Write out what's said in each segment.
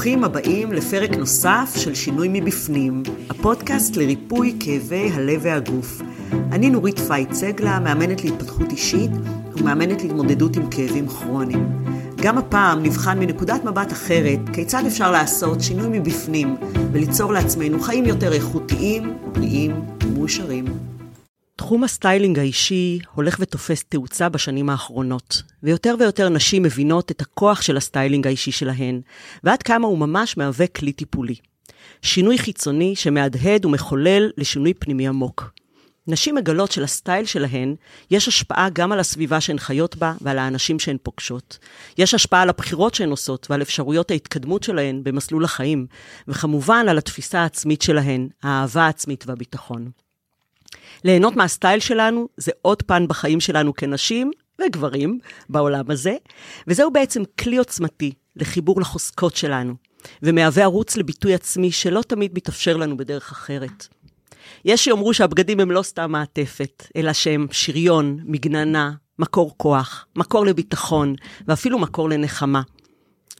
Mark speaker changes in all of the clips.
Speaker 1: ברוכים הבאים לפרק נוסף של שינוי מבפנים, הפודקאסט לריפוי כאבי הלב והגוף. אני נורית פייט סגלה, מאמנת להתפתחות אישית ומאמנת להתמודדות עם כאבים כרוניים. גם הפעם נבחן מנקודת מבט אחרת כיצד אפשר לעשות שינוי מבפנים וליצור לעצמנו חיים יותר איכותיים, בריאים ומאושרים. תחום הסטיילינג האישי הולך ותופס תאוצה בשנים האחרונות, ויותר ויותר נשים מבינות את הכוח של הסטיילינג האישי שלהן, ועד כמה הוא ממש מהווה כלי טיפולי. שינוי חיצוני שמהדהד ומחולל לשינוי פנימי עמוק. נשים מגלות שלסטייל שלהן יש השפעה גם על הסביבה שהן חיות בה ועל האנשים שהן פוגשות. יש השפעה על הבחירות שהן עושות ועל אפשרויות ההתקדמות שלהן במסלול החיים, וכמובן על התפיסה העצמית שלהן, האהבה העצמית והביטחון. ליהנות מהסטייל שלנו זה עוד פן בחיים שלנו כנשים וגברים בעולם הזה, וזהו בעצם כלי עוצמתי לחיבור לחוזקות שלנו, ומהווה ערוץ לביטוי עצמי שלא תמיד מתאפשר לנו בדרך אחרת. יש שיאמרו שהבגדים הם לא סתם מעטפת, אלא שהם שריון, מגננה, מקור כוח, מקור לביטחון, ואפילו מקור לנחמה.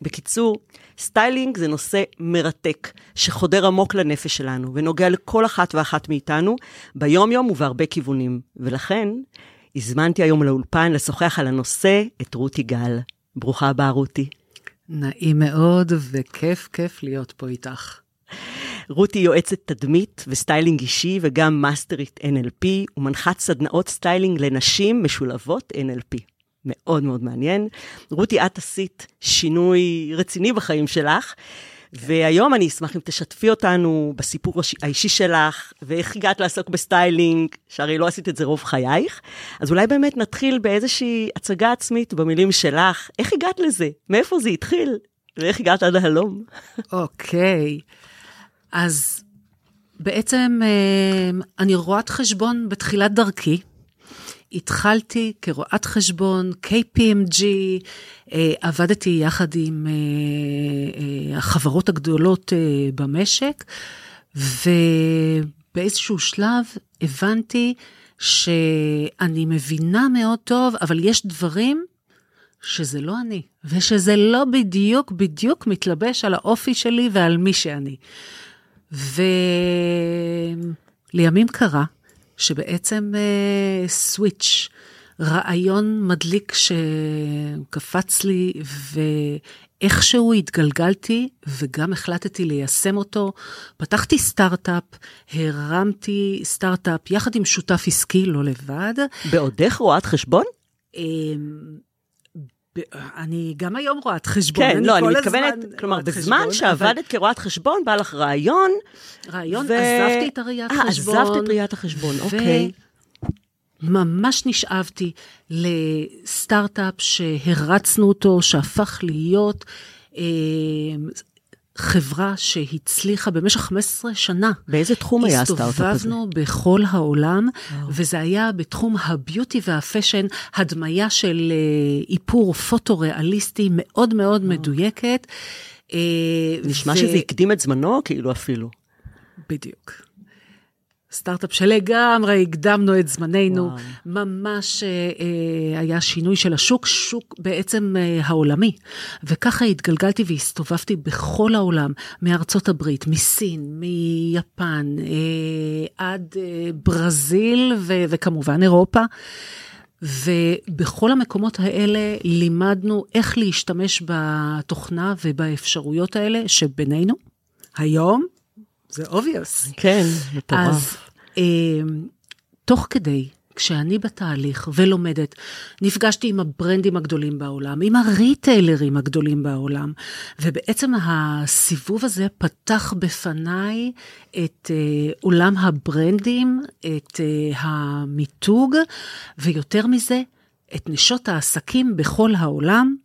Speaker 1: בקיצור, סטיילינג זה נושא מרתק, שחודר עמוק לנפש שלנו, ונוגע לכל אחת ואחת מאיתנו, ביום-יום ובהרבה כיוונים. ולכן, הזמנתי היום לאולפן לשוחח על הנושא את רותי גל. ברוכה הבאה, רותי.
Speaker 2: נעים מאוד, וכיף כיף להיות פה איתך.
Speaker 1: רותי יועצת תדמית וסטיילינג אישי וגם מאסטרית NLP ומנחת סדנאות סטיילינג לנשים משולבות NLP. מאוד מאוד מעניין. רותי, את עשית שינוי רציני בחיים שלך, והיום אני אשמח אם תשתפי אותנו בסיפור האישי שלך, ואיך הגעת לעסוק בסטיילינג, שהרי לא עשית את זה רוב חייך. אז אולי באמת נתחיל באיזושהי הצגה עצמית במילים שלך. איך הגעת לזה? מאיפה זה התחיל? ואיך הגעת עד הלום?
Speaker 2: אוקיי. אז בעצם אה, אני רואת חשבון בתחילת דרכי. התחלתי כרואת חשבון, KPMG, אה, עבדתי יחד עם אה, אה, החברות הגדולות במשק, ובאיזשהו שלב הבנתי שאני מבינה מאוד טוב, אבל יש דברים שזה לא אני, ושזה לא בדיוק בדיוק מתלבש על האופי שלי ועל מי שאני. ולימים קרה שבעצם אה, סוויץ', רעיון מדליק שקפץ לי, ואיכשהו התגלגלתי, וגם החלטתי ליישם אותו. פתחתי סטארט-אפ, הרמתי סטארט-אפ יחד עם שותף עסקי, לא לבד.
Speaker 1: בעודך רואת חשבון?
Speaker 2: אמ, אני גם היום רואת חשבון,
Speaker 1: כן, לא, אני מתכוונת, כלומר, בזמן שעבדת אבל... כרואת חשבון, בא לך רעיון.
Speaker 2: רעיון, ו... עזבתי את הראיית 아, חשבון.
Speaker 1: אה, עזבת את ראיית החשבון, ו... אוקיי.
Speaker 2: ממש נשאבתי לסטארט-אפ שהרצנו אותו, שהפך להיות אה, חברה שהצליחה במשך 15 שנה.
Speaker 1: באיזה תחום היה הסטארט-אפ הזה?
Speaker 2: הסתובבנו בכל העולם, וואו. וזה היה בתחום הביוטי והפשן, הדמיה של אה, איפור פוטו-ריאליסטי מאוד מאוד וואו. מדויקת.
Speaker 1: אה, נשמע ו... שזה הקדים את זמנו, כאילו אפילו.
Speaker 2: בדיוק. סטארט-אפ שלגמרי הקדמנו את זמננו, וואו. ממש אה, אה, היה שינוי של השוק, שוק בעצם אה, העולמי. וככה התגלגלתי והסתובבתי בכל העולם, מארצות הברית, מסין, מיפן, אה, עד אה, ברזיל ו- וכמובן אירופה. ובכל המקומות האלה לימדנו איך להשתמש בתוכנה ובאפשרויות האלה שבינינו, היום זה obvious.
Speaker 1: כן, מטורף.
Speaker 2: אז אה, תוך כדי, כשאני בתהליך ולומדת, נפגשתי עם הברנדים הגדולים בעולם, עם הריטיילרים הגדולים בעולם, ובעצם הסיבוב הזה פתח בפניי את אה, עולם הברנדים, את אה, המיתוג, ויותר מזה, את נשות העסקים בכל העולם,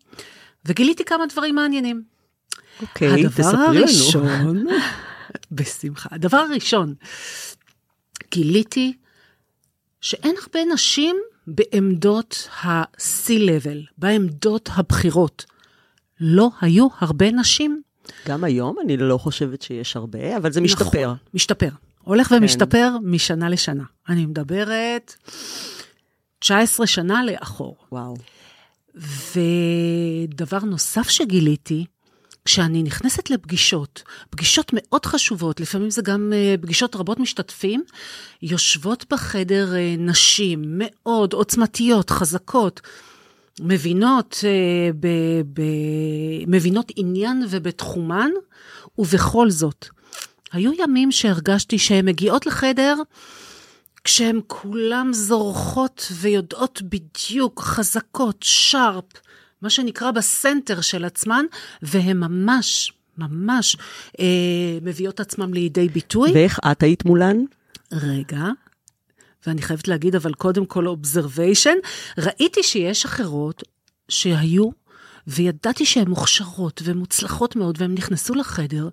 Speaker 2: וגיליתי כמה דברים מעניינים.
Speaker 1: אוקיי, תספרי לנו. הדבר הראשון,
Speaker 2: בשמחה. הדבר הראשון, גיליתי שאין הרבה נשים בעמדות ה-C-Level, בעמדות הבכירות. לא היו הרבה נשים.
Speaker 1: גם היום אני לא חושבת שיש הרבה, אבל זה משתפר. נכון,
Speaker 2: משתפר. הולך כן. ומשתפר משנה לשנה. אני מדברת 19 שנה לאחור.
Speaker 1: וואו.
Speaker 2: ודבר נוסף שגיליתי, כשאני נכנסת לפגישות, פגישות מאוד חשובות, לפעמים זה גם אה, פגישות רבות משתתפים, יושבות בחדר אה, נשים מאוד עוצמתיות, חזקות, מבינות, אה, ב, ב, מבינות עניין ובתחומן, ובכל זאת, היו ימים שהרגשתי שהן מגיעות לחדר, כשהן כולן זורחות ויודעות בדיוק, חזקות, sharp, מה שנקרא ב center של עצמן, והן ממש, ממש אה, מביאות עצמן לידי ביטוי.
Speaker 1: ואיך את היית מולן?
Speaker 2: רגע, ואני חייבת להגיד, אבל קודם כל observation, ראיתי שיש אחרות שהיו, וידעתי שהן מוכשרות ומוצלחות מאוד, והן נכנסו לחדר,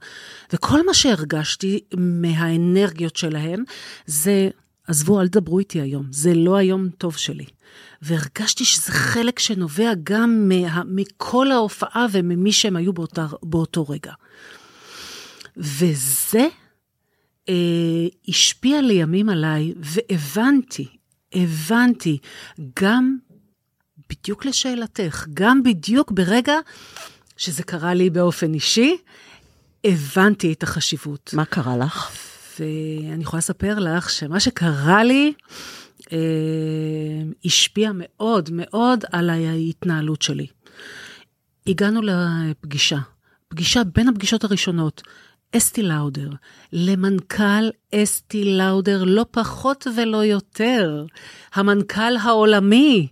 Speaker 2: וכל מה שהרגשתי מהאנרגיות שלהן, זה, עזבו, אל תדברו איתי היום, זה לא היום טוב שלי. והרגשתי שזה חלק שנובע גם מה, מכל ההופעה וממי שהם היו באותה, באותו רגע. וזה אה, השפיע לימים עליי, והבנתי, הבנתי, גם בדיוק לשאלתך, גם בדיוק ברגע שזה קרה לי באופן אישי, הבנתי את החשיבות.
Speaker 1: מה קרה לך?
Speaker 2: ואני יכולה לספר לך שמה שקרה לי, אה, השפיע מאוד מאוד על ההתנהלות שלי. הגענו לפגישה, פגישה בין הפגישות הראשונות. אסתי לאודר, למנכ"ל אסתי לאודר, לא פחות ולא יותר, המנכ"ל העולמי.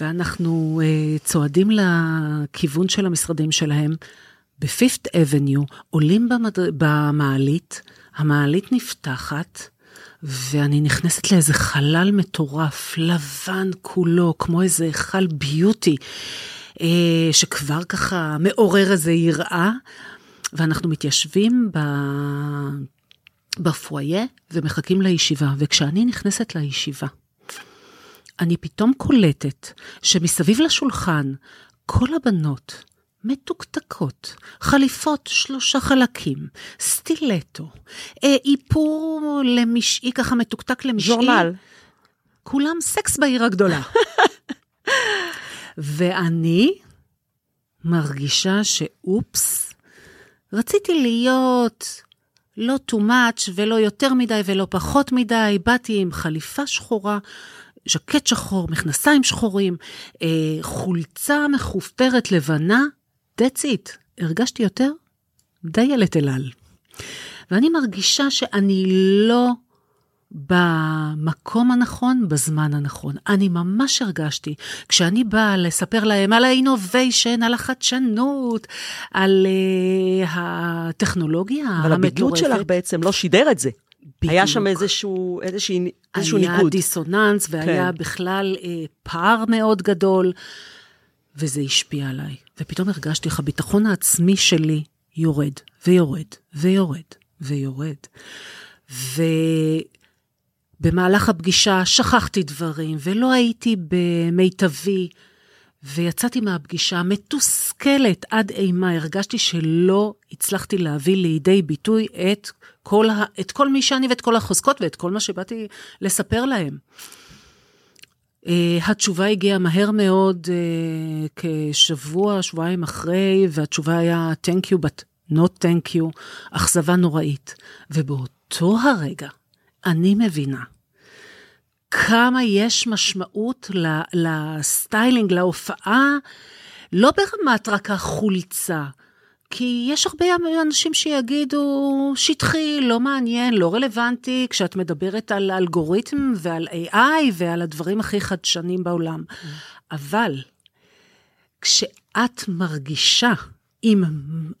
Speaker 2: ואנחנו uh, צועדים לכיוון של המשרדים שלהם, בפיפט אבניו, עולים במד... במעלית, המעלית נפתחת, ואני נכנסת לאיזה חלל מטורף, לבן כולו, כמו איזה היכל ביוטי, אה, שכבר ככה מעורר איזה יראה, ואנחנו מתיישבים ב... בפואיה ומחכים לישיבה, וכשאני נכנסת לישיבה, אני פתאום קולטת שמסביב לשולחן כל הבנות מתוקתקות, חליפות שלושה חלקים, סטילטו, אה, איפור למשעי, ככה מתוקתק למשעי.
Speaker 1: ז'ורנל.
Speaker 2: כולם סקס בעיר הגדולה. ואני מרגישה שאופס, רציתי להיות לא too much ולא יותר מדי ולא פחות מדי, באתי עם חליפה שחורה, ז'קט שחור, מכנסיים שחורים, אה, חולצה מכופתרת לבנה, that's it. הרגשתי יותר דיילת אלעל. ואני מרגישה שאני לא במקום הנכון, בזמן הנכון. אני ממש הרגשתי, כשאני באה לספר להם על האינוביישן, על החדשנות, על uh, הטכנולוגיה
Speaker 1: המטורפת. אבל הבידוד שלך בעצם לא שידר את זה. בדיוק. היה שם איזשהו, איזשהו, איזשהו
Speaker 2: היה
Speaker 1: ניגוד.
Speaker 2: היה דיסוננס והיה כן. בכלל אה, פער מאוד גדול, וזה השפיע עליי. ופתאום הרגשתי איך הביטחון העצמי שלי יורד, ויורד, ויורד, ויורד. ובמהלך הפגישה שכחתי דברים, ולא הייתי במיטבי, ויצאתי מהפגישה מתוסכלת עד אימה, הרגשתי שלא הצלחתי להביא לידי ביטוי את כל, ה, את כל מי שאני ואת כל החוזקות ואת כל מה שבאתי לספר להם. Uh, התשובה הגיעה מהר מאוד, uh, כשבוע, שבועיים אחרי, והתשובה היה Thank you, but not thank you, אכזבה נוראית. ובאותו הרגע, אני מבינה כמה יש משמעות לסטיילינג, להופעה, לא ברמת רק החולצה, כי יש הרבה אנשים שיגידו, שטחי, לא מעניין, לא רלוונטי, כשאת מדברת על אלגוריתם ועל AI ועל הדברים הכי חדשנים בעולם. Mm. אבל כשאת מרגישה עם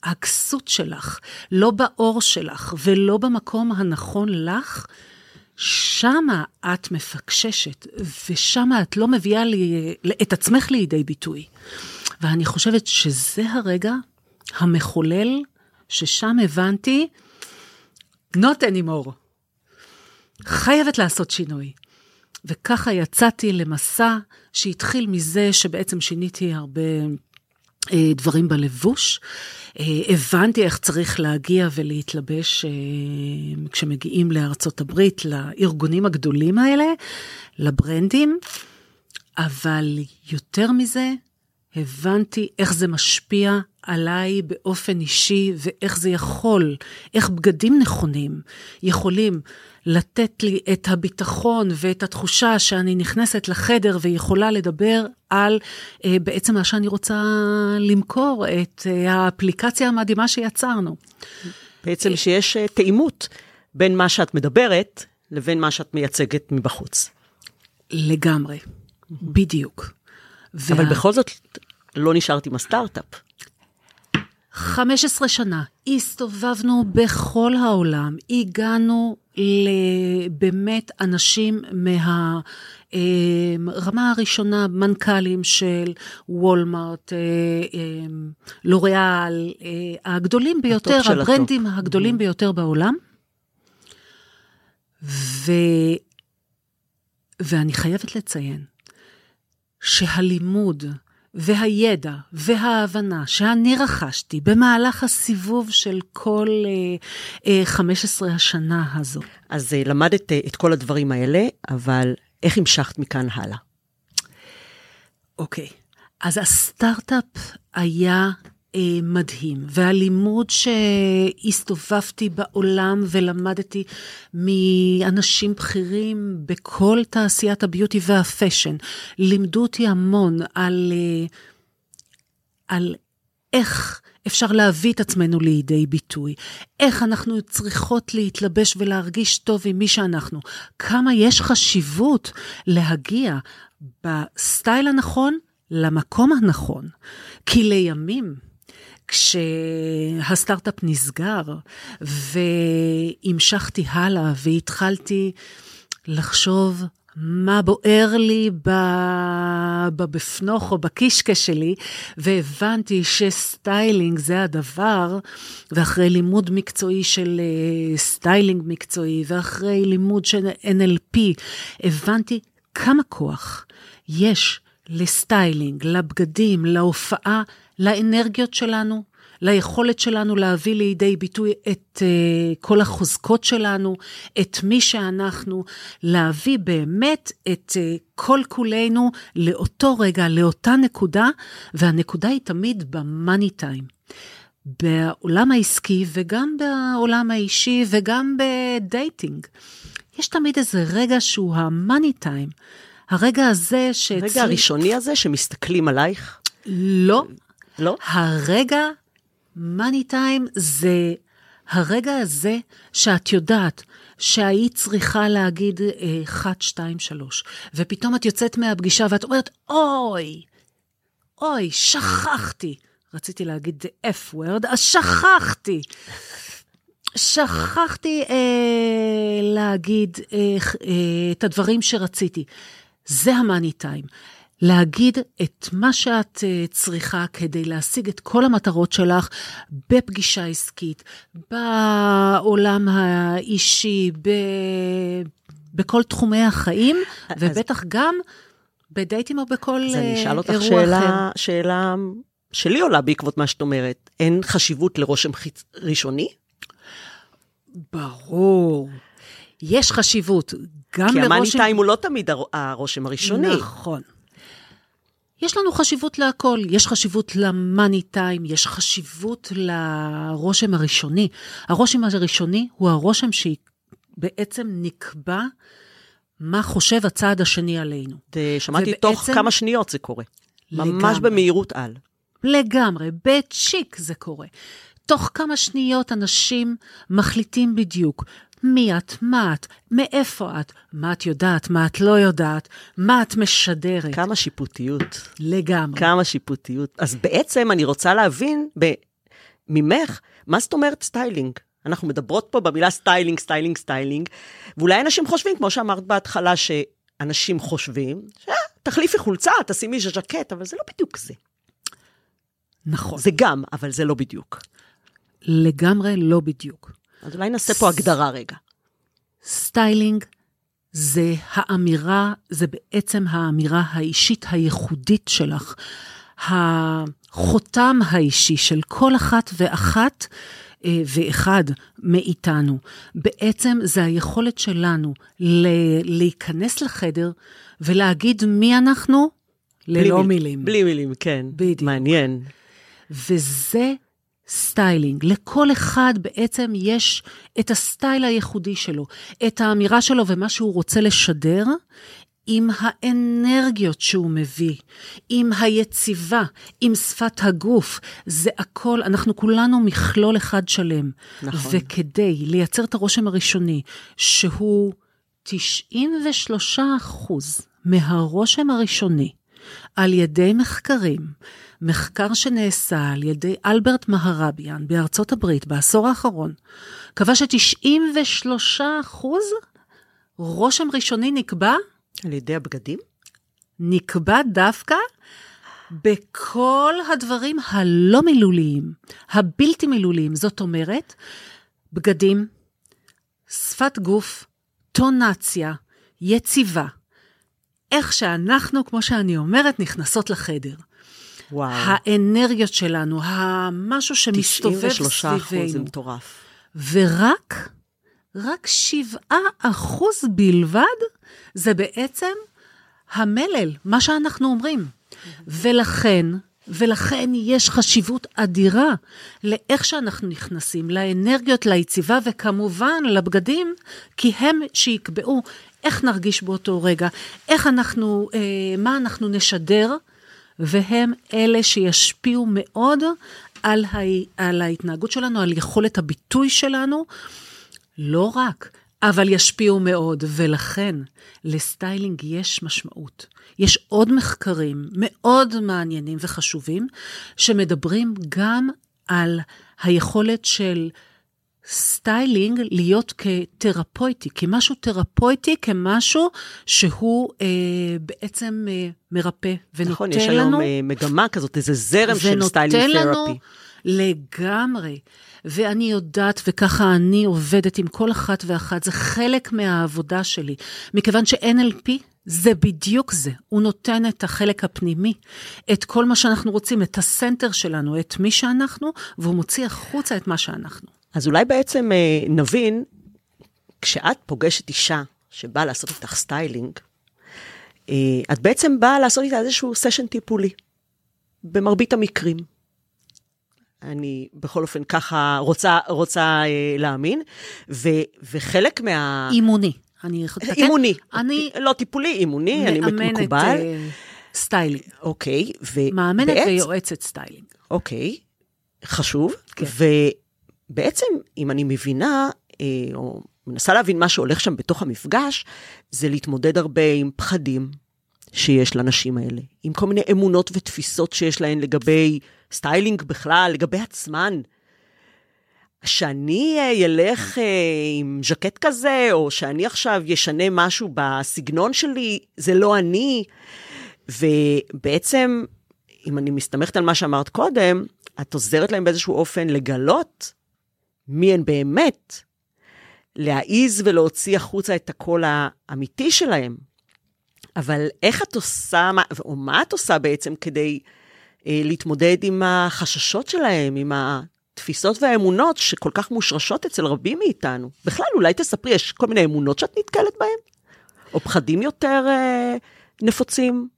Speaker 2: הכסות שלך, לא באור שלך ולא במקום הנכון לך, שמה את מפקששת, ושמה את לא מביאה לי, את עצמך לידי ביטוי. ואני חושבת שזה הרגע המחולל, ששם הבנתי, not anymore. חייבת לעשות שינוי. וככה יצאתי למסע שהתחיל מזה שבעצם שיניתי הרבה אה, דברים בלבוש. אה, הבנתי איך צריך להגיע ולהתלבש אה, כשמגיעים לארצות הברית, לארגונים הגדולים האלה, לברנדים, אבל יותר מזה, הבנתי איך זה משפיע עליי באופן אישי ואיך זה יכול, איך בגדים נכונים יכולים לתת לי את הביטחון ואת התחושה שאני נכנסת לחדר ויכולה לדבר על אה, בעצם מה שאני רוצה למכור, את אה, האפליקציה המדהימה שיצרנו.
Speaker 1: בעצם שיש אה, תאימות בין מה שאת מדברת לבין מה שאת מייצגת מבחוץ.
Speaker 2: לגמרי, בדיוק.
Speaker 1: אבל וה... בכל זאת, לא נשארת עם הסטארט-אפ.
Speaker 2: 15 שנה הסתובבנו בכל העולם, הגענו לבאמת אנשים מהרמה אה, הראשונה, מנכ"לים של וולמארט, אה, אה, לוריאל, הגדולים ביותר, הברנדים ה top. הגדולים mm-hmm. ביותר בעולם. ו... ואני חייבת לציין שהלימוד והידע וההבנה שאני רכשתי במהלך הסיבוב של כל אה, אה, 15 השנה הזו.
Speaker 1: אז אה, למדת אה, את כל הדברים האלה, אבל איך המשכת מכאן הלאה?
Speaker 2: אוקיי, אז הסטארט-אפ היה מדהים, והלימוד שהסתובבתי בעולם ולמדתי מאנשים בכירים בכל תעשיית הביוטי והפאשן, לימדו אותי המון על, אה, על איך אפשר להביא את עצמנו לידי ביטוי, איך אנחנו צריכות להתלבש ולהרגיש טוב עם מי שאנחנו, כמה יש חשיבות להגיע בסטייל הנכון למקום הנכון, כי לימים, כשהסטארט-אפ נסגר, והמשכתי הלאה והתחלתי לחשוב מה בוער לי בבפנוך או בקישקע שלי, והבנתי שסטיילינג זה הדבר, ואחרי לימוד מקצועי של אה, סטיילינג מקצועי, ואחרי לימוד של NLP, הבנתי כמה כוח יש לסטיילינג, לבגדים, להופעה, לאנרגיות שלנו, ליכולת שלנו להביא לידי ביטוי את אה, כל החוזקות שלנו, את מי שאנחנו, להביא באמת את אה, כל כולנו לאותו רגע, לאותה נקודה, והנקודה היא תמיד ב money time. בעולם העסקי וגם בעולם האישי וגם ב dating. יש תמיד איזה רגע שהוא המאני טיים. הרגע הזה ש...
Speaker 1: הרגע הראשוני הזה שמסתכלים עלייך?
Speaker 2: לא.
Speaker 1: לא?
Speaker 2: הרגע, מאני טיים, זה הרגע הזה שאת יודעת שהיית צריכה להגיד 1, 2, 3, ופתאום את יוצאת מהפגישה ואת אומרת, אוי, אוי, שכחתי. רציתי להגיד the F word, אז שכחתי. שכחתי אה, להגיד אה, אה, את הדברים שרציתי. זה המאני טיים. להגיד את מה שאת אה, צריכה כדי להשיג את כל המטרות שלך בפגישה עסקית, בעולם האישי, ב... בכל תחומי החיים, אז... ובטח גם בדייטים או בכל אירוע אחר. אז אני אשאל אותך
Speaker 1: שאלה, שאלה שלי עולה בעקבות מה שאת אומרת. אין חשיבות לרושם חיצ... ראשוני?
Speaker 2: ברור. יש חשיבות גם לרושם...
Speaker 1: כי המאני טיים הוא לא תמיד הרושם הראשוני.
Speaker 2: נכון. יש לנו חשיבות להכל, יש חשיבות למאני טיים, יש חשיבות לרושם הראשוני. הרושם הראשוני הוא הרושם שבעצם נקבע מה חושב הצעד השני עלינו.
Speaker 1: שמעתי ובעצם, תוך כמה שניות זה קורה. לגמרי. ממש במהירות על.
Speaker 2: לגמרי, בצ'יק זה קורה. תוך כמה שניות אנשים מחליטים בדיוק מי את, מה את, מאיפה את, מה את יודעת, מה את לא יודעת, מה את משדרת.
Speaker 1: כמה שיפוטיות.
Speaker 2: לגמרי.
Speaker 1: כמה שיפוטיות. אז בעצם אני רוצה להבין ב- ממך, מה זאת אומרת סטיילינג? אנחנו מדברות פה במילה סטיילינג, סטיילינג, סטיילינג, ואולי אנשים חושבים, כמו שאמרת בהתחלה, שאנשים חושבים, תחליפי חולצה, תשימי ז'קט, אבל זה לא בדיוק זה.
Speaker 2: נכון.
Speaker 1: זה גם, אבל זה לא בדיוק.
Speaker 2: לגמרי לא בדיוק.
Speaker 1: אז אולי נעשה פה הגדרה רגע.
Speaker 2: סטיילינג זה האמירה, זה בעצם האמירה האישית הייחודית שלך. החותם האישי של כל אחת ואחת אה, ואחד מאיתנו. בעצם זה היכולת שלנו להיכנס לחדר ולהגיד מי אנחנו ללא
Speaker 1: בלי
Speaker 2: מילים.
Speaker 1: בלי מילים, כן.
Speaker 2: בדיוק.
Speaker 1: מעניין.
Speaker 2: וזה סטיילינג. לכל אחד בעצם יש את הסטייל הייחודי שלו, את האמירה שלו ומה שהוא רוצה לשדר, עם האנרגיות שהוא מביא, עם היציבה, עם שפת הגוף. זה הכל, אנחנו כולנו מכלול אחד שלם.
Speaker 1: נכון.
Speaker 2: וכדי לייצר את הרושם הראשוני, שהוא 93 אחוז מהרושם הראשוני, על ידי מחקרים, מחקר שנעשה על ידי אלברט מהרביאן בארצות הברית בעשור האחרון, קבע ש-93 אחוז רושם ראשוני נקבע,
Speaker 1: על ידי הבגדים?
Speaker 2: נקבע דווקא בכל הדברים הלא מילוליים, הבלתי מילוליים. זאת אומרת, בגדים, שפת גוף, טונציה, יציבה. איך שאנחנו, כמו שאני אומרת, נכנסות לחדר.
Speaker 1: וואו.
Speaker 2: האנרגיות שלנו, המשהו שמסתובב
Speaker 1: 93 אחוז, זה
Speaker 2: סביבנו.
Speaker 1: מטורף.
Speaker 2: ורק, רק 7 אחוז בלבד, זה בעצם המלל, מה שאנחנו אומרים. ולכן, ולכן יש חשיבות אדירה לאיך שאנחנו נכנסים, לאנרגיות, ליציבה, וכמובן לבגדים, כי הם שיקבעו איך נרגיש באותו רגע, איך אנחנו, אה, מה אנחנו נשדר, והם אלה שישפיעו מאוד על, ה, על ההתנהגות שלנו, על יכולת הביטוי שלנו. לא רק, אבל ישפיעו מאוד, ולכן לסטיילינג יש משמעות. יש עוד מחקרים מאוד מעניינים וחשובים, שמדברים גם על היכולת של סטיילינג להיות כתרפויטי, כמשהו תרפויטי, כמשהו שהוא אה, בעצם אה, מרפא ונותן
Speaker 1: נכון, יש
Speaker 2: לנו...
Speaker 1: היום אה, מגמה כזאת, איזה זרם של
Speaker 2: ונותן
Speaker 1: סטיילינג
Speaker 2: לנו
Speaker 1: therapy.
Speaker 2: לגמרי. ואני יודעת, וככה אני עובדת עם כל אחת ואחת, זה חלק מהעבודה שלי. מכיוון ש-NLP זה בדיוק זה. הוא נותן את החלק הפנימי, את כל מה שאנחנו רוצים, את ה center שלנו, את מי שאנחנו, והוא מוציא החוצה את מה שאנחנו.
Speaker 1: אז אולי בעצם אה, נבין, כשאת פוגשת אישה שבאה לעשות איתך סטיילינג, אה, את בעצם באה לעשות איתה איזשהו סשן טיפולי, במרבית המקרים. אני בכל אופן ככה רוצה, רוצה אה, להאמין, ו, וחלק מה...
Speaker 2: אימוני. אני אתקן.
Speaker 1: אימוני.
Speaker 2: אני
Speaker 1: לא טיפולי, אימוני, אני
Speaker 2: מאמנת
Speaker 1: מקובל.
Speaker 2: אה, סטיילינג.
Speaker 1: אוקיי, ו...
Speaker 2: מאמנת ויועצת סטיילינג.
Speaker 1: אוקיי, חשוב.
Speaker 2: כן.
Speaker 1: ובעצם, אם אני מבינה, אה, או מנסה להבין מה שהולך שם בתוך המפגש, זה להתמודד הרבה עם פחדים שיש לנשים האלה, עם כל מיני אמונות ותפיסות שיש להן לגבי סטיילינג בכלל, לגבי עצמן. שאני אה, אלך אה, עם ז'קט כזה, או שאני עכשיו אשנה משהו בסגנון שלי, זה לא אני. ובעצם, אם אני מסתמכת על מה שאמרת קודם, את עוזרת להם באיזשהו אופן לגלות מי הן באמת, להעיז ולהוציא החוצה את הקול האמיתי שלהם. אבל איך את עושה, מה- או מה את עושה בעצם כדי אה, להתמודד עם החששות שלהם, עם התפיסות והאמונות שכל כך מושרשות אצל רבים מאיתנו? בכלל, אולי תספרי, יש כל מיני אמונות שאת נתקלת בהן? או פחדים יותר אה, נפוצים?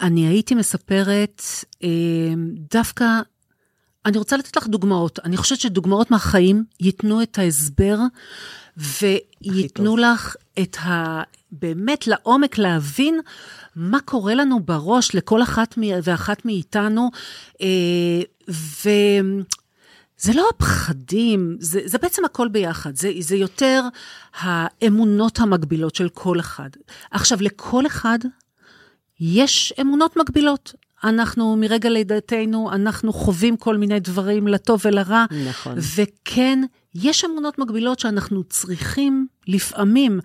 Speaker 2: אני הייתי מספרת אה, דווקא, אני רוצה לתת לך דוגמאות. אני חושבת שדוגמאות מהחיים ייתנו את ההסבר וייתנו. לך את ה... באמת לעומק להבין מה קורה לנו בראש לכל אחת ואחת מאיתנו. אה, וזה לא הפחדים, זה, זה בעצם הכל ביחד. זה, זה יותר האמונות המקבילות של כל אחד. עכשיו, לכל אחד יש אמונות מגבילות. אנחנו, מרגע לידתנו, אנחנו חווים כל מיני דברים לטוב ולרע.
Speaker 1: נכון.
Speaker 2: וכן, יש אמונות מגבילות שאנחנו צריכים לפעמים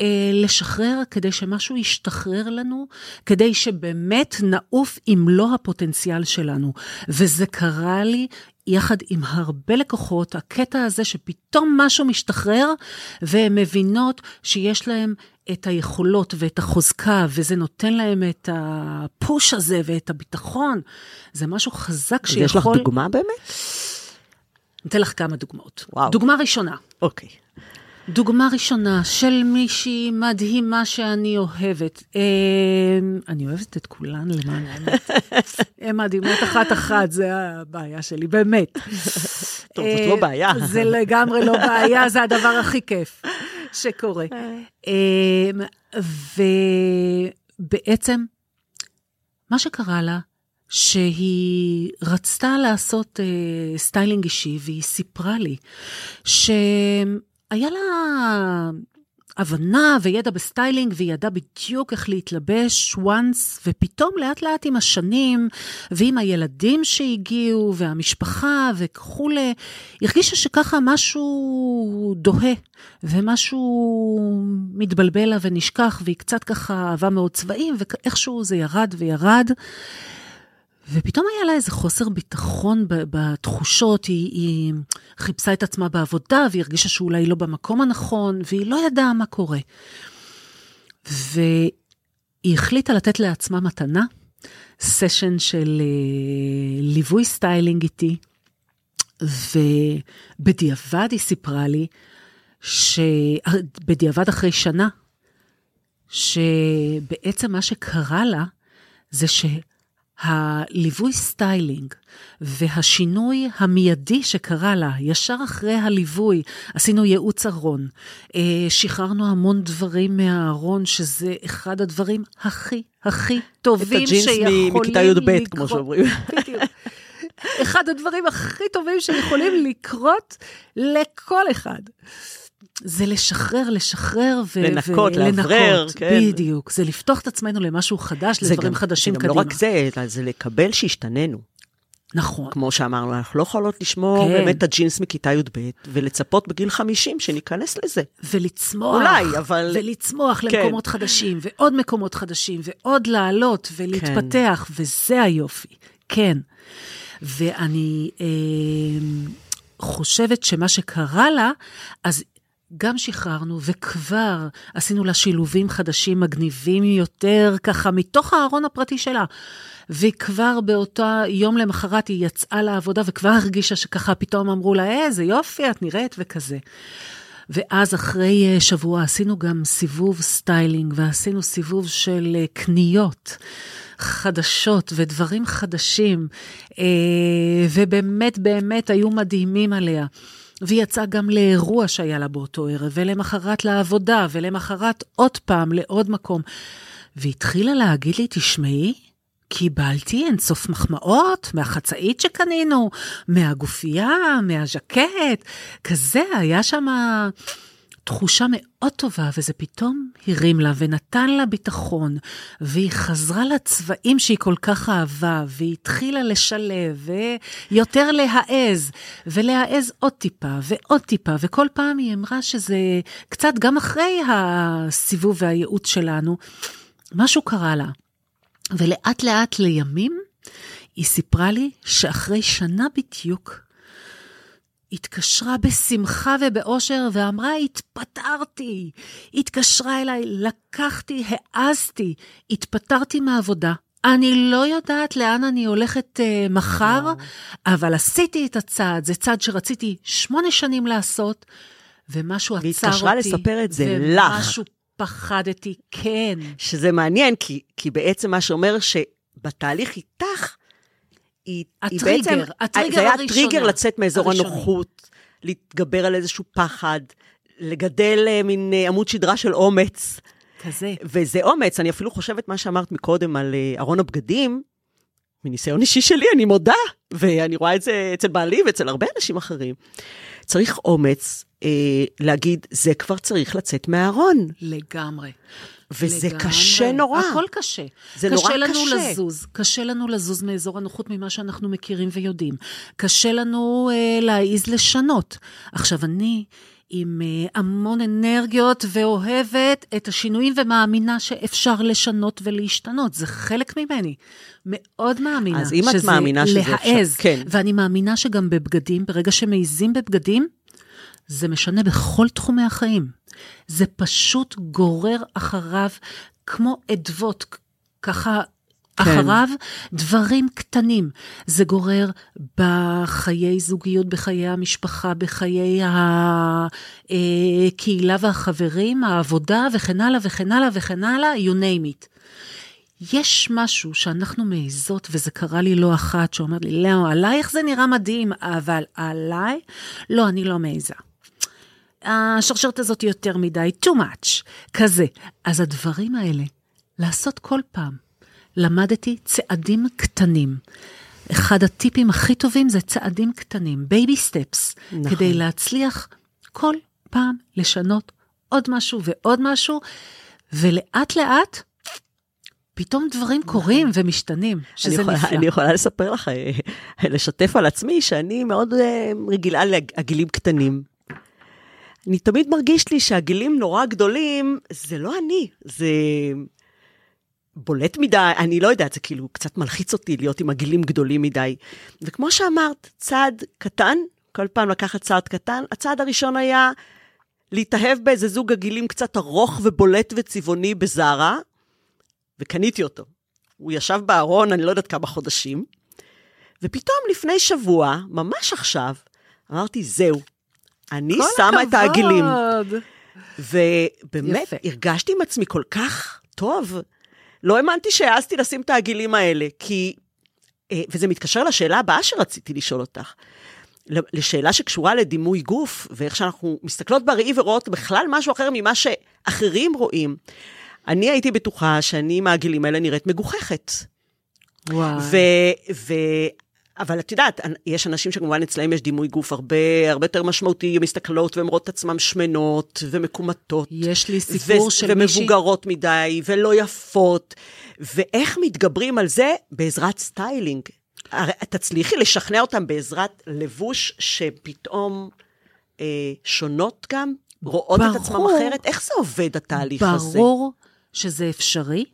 Speaker 2: אה, לשחרר כדי שמשהו ישתחרר לנו, כדי שבאמת נעוף עם מלוא הפוטנציאל שלנו. וזה קרה לי יחד עם הרבה לקוחות, הקטע הזה שפתאום משהו משתחרר, והן מבינות שיש להם את היכולות ואת החוזקה, וזה נותן להם את הפוש הזה ואת הביטחון. זה משהו חזק שיכול...
Speaker 1: ויש לך דוגמה באמת?
Speaker 2: אני אתן לך כמה דוגמאות.
Speaker 1: וואו.
Speaker 2: דוגמה ראשונה,
Speaker 1: אוקיי.
Speaker 2: דוגמה ראשונה של מישהי מדהימה שאני אוהבת. אה, אני אוהבת את כולן למען האמת. הן מדהימות אחת-אחת, זה הבעיה שלי, באמת.
Speaker 1: טוב, זאת לא בעיה.
Speaker 2: זה לגמרי לא בעיה, זה הדבר הכי כיף שקורה. ובעצם, מה שקרה לה, שהיא רצתה לעשות אה, סטיילינג אישי, והיא סיפרה לי שהיה לה הבנה וידע בסטיילינג, והיא ידעה בדיוק איך להתלבש once, ופתאום לאט לאט עם השנים, ועם הילדים שהגיעו, והמשפחה וכולי, הרגישה שככה משהו דוהה, ומשהו מתבלבל לה ונשכח, והיא קצת ככה אהבה מאוד צבעים, ואיכשהו זה ירד וירד. ופתאום היה לה איזה חוסר ביטחון בתחושות, היא, היא חיפשה את עצמה בעבודה, והיא הרגישה שאולי היא לא במקום הנכון, והיא לא ידעה מה קורה. והיא החליטה לתת לעצמה מתנה, סשן של אה, ליווי סטיילינג איתי, ובדיעבד היא סיפרה לי, שבדיעבד אחרי שנה, שבעצם מה שקרה לה, זה ש... הליווי סטיילינג והשינוי המיידי שקרה לה, ישר אחרי הליווי, עשינו ייעוץ ארון, אה, שחררנו המון דברים מהארון, שזה אחד הדברים הכי הכי טובים שיכולים לקרות.
Speaker 1: את הג'ינס מכיתה י"ב, כמו שאומרים. בדיוק.
Speaker 2: אחד הדברים הכי טובים שיכולים לקרות לכל אחד. זה לשחרר, לשחרר
Speaker 1: ו- לנקות, לאוורר, כן.
Speaker 2: בדיוק. זה לפתוח את עצמנו למשהו חדש, לדברים
Speaker 1: גם,
Speaker 2: חדשים
Speaker 1: קדימה.
Speaker 2: זה
Speaker 1: גם לא רק זה, אלא זה לקבל שהשתננו.
Speaker 2: נכון.
Speaker 1: כמו שאמרנו, אנחנו לא יכולות לשמור כן. באמת את הג'ינס מכיתה י"ב, ולצפות בגיל 50 שניכנס לזה.
Speaker 2: ולצמוח.
Speaker 1: אולי, אבל...
Speaker 2: ולצמוח כן. למקומות חדשים, ועוד מקומות חדשים, ועוד לעלות, ולהתפתח, כן. וזה היופי. כן. ואני אה, חושבת שמה שקרה לה, אז גם שחררנו וכבר עשינו לה שילובים חדשים מגניבים יותר, ככה מתוך הארון הפרטי שלה. וכבר באותה יום למחרת היא יצאה לעבודה וכבר הרגישה שככה פתאום אמרו לה, איזה יופי, את נראית וכזה. ואז אחרי אה, שבוע עשינו גם סיבוב סטיילינג ועשינו סיבוב של אה, קניות. חדשות ודברים חדשים, אה, ובאמת באמת היו מדהימים עליה. והיא יצאה גם לאירוע שהיה לה באותו ערב, ולמחרת לעבודה, ולמחרת עוד פעם לעוד מקום. והתחילה להגיד לי, תשמעי, קיבלתי אינסוף מחמאות מהחצאית שקנינו, מהגופייה, מהז'קט, כזה, היה שם תחושה מאוד טובה, וזה פתאום הרים לה ונתן לה ביטחון, והיא חזרה לצבעים שהיא כל כך אהבה, והיא התחילה לשלב, ויותר להעז, ולהעז עוד טיפה ועוד טיפה, וכל פעם היא אמרה שזה קצת, גם אחרי הסיבוב והייעוץ שלנו, משהו קרה לה. ולאט לאט לימים, היא סיפרה לי שאחרי שנה בדיוק, התקשרה בשמחה ובאושר ואמרה, התפטרתי. התקשרה אליי, לקחתי, העזתי, התפטרתי מהעבודה. אני לא יודעת לאן אני הולכת uh, מחר, אבל עשיתי את הצעד, זה צעד שרציתי שמונה שנים לעשות, ומשהו עצר אותי.
Speaker 1: והתקשרה לספר את זה לך.
Speaker 2: ומשהו פחדתי, כן.
Speaker 1: שזה מעניין, כי, כי בעצם מה שאומר שבתהליך איתך, היא,
Speaker 2: הטריגר,
Speaker 1: היא בעצם,
Speaker 2: הטריגר
Speaker 1: זה היה
Speaker 2: הראשונה.
Speaker 1: טריגר לצאת מאזור
Speaker 2: הראשוני.
Speaker 1: הנוחות, להתגבר על איזשהו פחד, לגדל אה, מין אה, עמוד שדרה של אומץ.
Speaker 2: כזה.
Speaker 1: וזה אומץ, אני אפילו חושבת מה שאמרת מקודם על אה, ארון הבגדים, מניסיון אישי שלי, אני מודה, ואני רואה את זה אצל בעלי ואצל הרבה אנשים אחרים. צריך אומץ אה, להגיד, זה כבר צריך לצאת מהארון.
Speaker 2: לגמרי.
Speaker 1: וזה
Speaker 2: לגמרי.
Speaker 1: קשה נורא.
Speaker 2: הכל קשה.
Speaker 1: זה
Speaker 2: קשה
Speaker 1: נורא
Speaker 2: לנו
Speaker 1: קשה.
Speaker 2: לזוז, קשה לנו לזוז מאזור הנוחות ממה שאנחנו מכירים ויודעים. קשה לנו אה, להעיז לשנות. עכשיו, אני עם אה, המון אנרגיות ואוהבת את השינויים ומאמינה שאפשר לשנות ולהשתנות. זה חלק ממני. מאוד מאמינה
Speaker 1: אז אם את מאמינה שזה אפשר,
Speaker 2: להעז.
Speaker 1: כן.
Speaker 2: ואני מאמינה שגם בבגדים, ברגע שמעיזים בבגדים, זה משנה בכל תחומי החיים. זה פשוט גורר אחריו כמו אדוות, ככה אחריו דברים קטנים. זה גורר בחיי זוגיות, בחיי המשפחה, בחיי הקהילה והחברים, העבודה וכן הלאה וכן הלאה וכן הלאה, you name it. יש משהו שאנחנו מעיזות, וזה קרה לי לא אחת, שאומר לי, לא, עלייך זה נראה מדהים, אבל עליי, לא, אני לא מעיזה. השרשרת הזאת יותר מדי, too much, כזה. אז הדברים האלה, לעשות כל פעם. למדתי צעדים קטנים. אחד הטיפים הכי טובים זה צעדים קטנים, baby steps, נכון. כדי להצליח כל פעם לשנות עוד משהו ועוד משהו, ולאט לאט פתאום דברים נכון. קורים ומשתנים, שזה
Speaker 1: אני
Speaker 2: נפלא.
Speaker 1: אני יכולה לספר לך, אה, לשתף על עצמי, שאני מאוד אה, רגילה לעגילים קטנים. אני תמיד מרגיש לי שהגילים נורא גדולים, זה לא אני, זה בולט מדי, אני לא יודעת, זה כאילו קצת מלחיץ אותי להיות עם עגילים גדולים מדי. וכמו שאמרת, צעד קטן, כל פעם לקחת צעד קטן, הצעד הראשון היה להתאהב באיזה זוג עגילים קצת ארוך ובולט וצבעוני בזארה, וקניתי אותו. הוא ישב בארון, אני לא יודעת כמה חודשים, ופתאום לפני שבוע, ממש עכשיו, אמרתי, זהו, אני שמה הכבוד. את העגילים. ובאמת, יפה. הרגשתי עם עצמי כל כך טוב. לא האמנתי שהעזתי לשים את העגילים האלה, כי... אה, וזה מתקשר לשאלה הבאה שרציתי לשאול אותך. לשאלה שקשורה לדימוי גוף, ואיך שאנחנו מסתכלות בראי ורואות בכלל משהו אחר ממה שאחרים רואים. אני הייתי בטוחה שאני עם העגילים האלה נראית מגוחכת.
Speaker 2: וואו.
Speaker 1: אבל את יודעת, יש אנשים שכמובן אצלהם יש דימוי גוף הרבה, הרבה יותר משמעותי, הם מסתכלות והן רואות את עצמן שמנות ומקומטות.
Speaker 2: יש לי סיפור ו- של
Speaker 1: מישהי... ומבוגרות מדי, ולא יפות. ואיך מתגברים על זה? בעזרת סטיילינג. הרי תצליחי לשכנע אותם בעזרת לבוש שפתאום אה, שונות גם, רואות ברור, את עצמם אחרת? איך זה עובד, התהליך
Speaker 2: ברור
Speaker 1: הזה?
Speaker 2: ברור שזה אפשרי,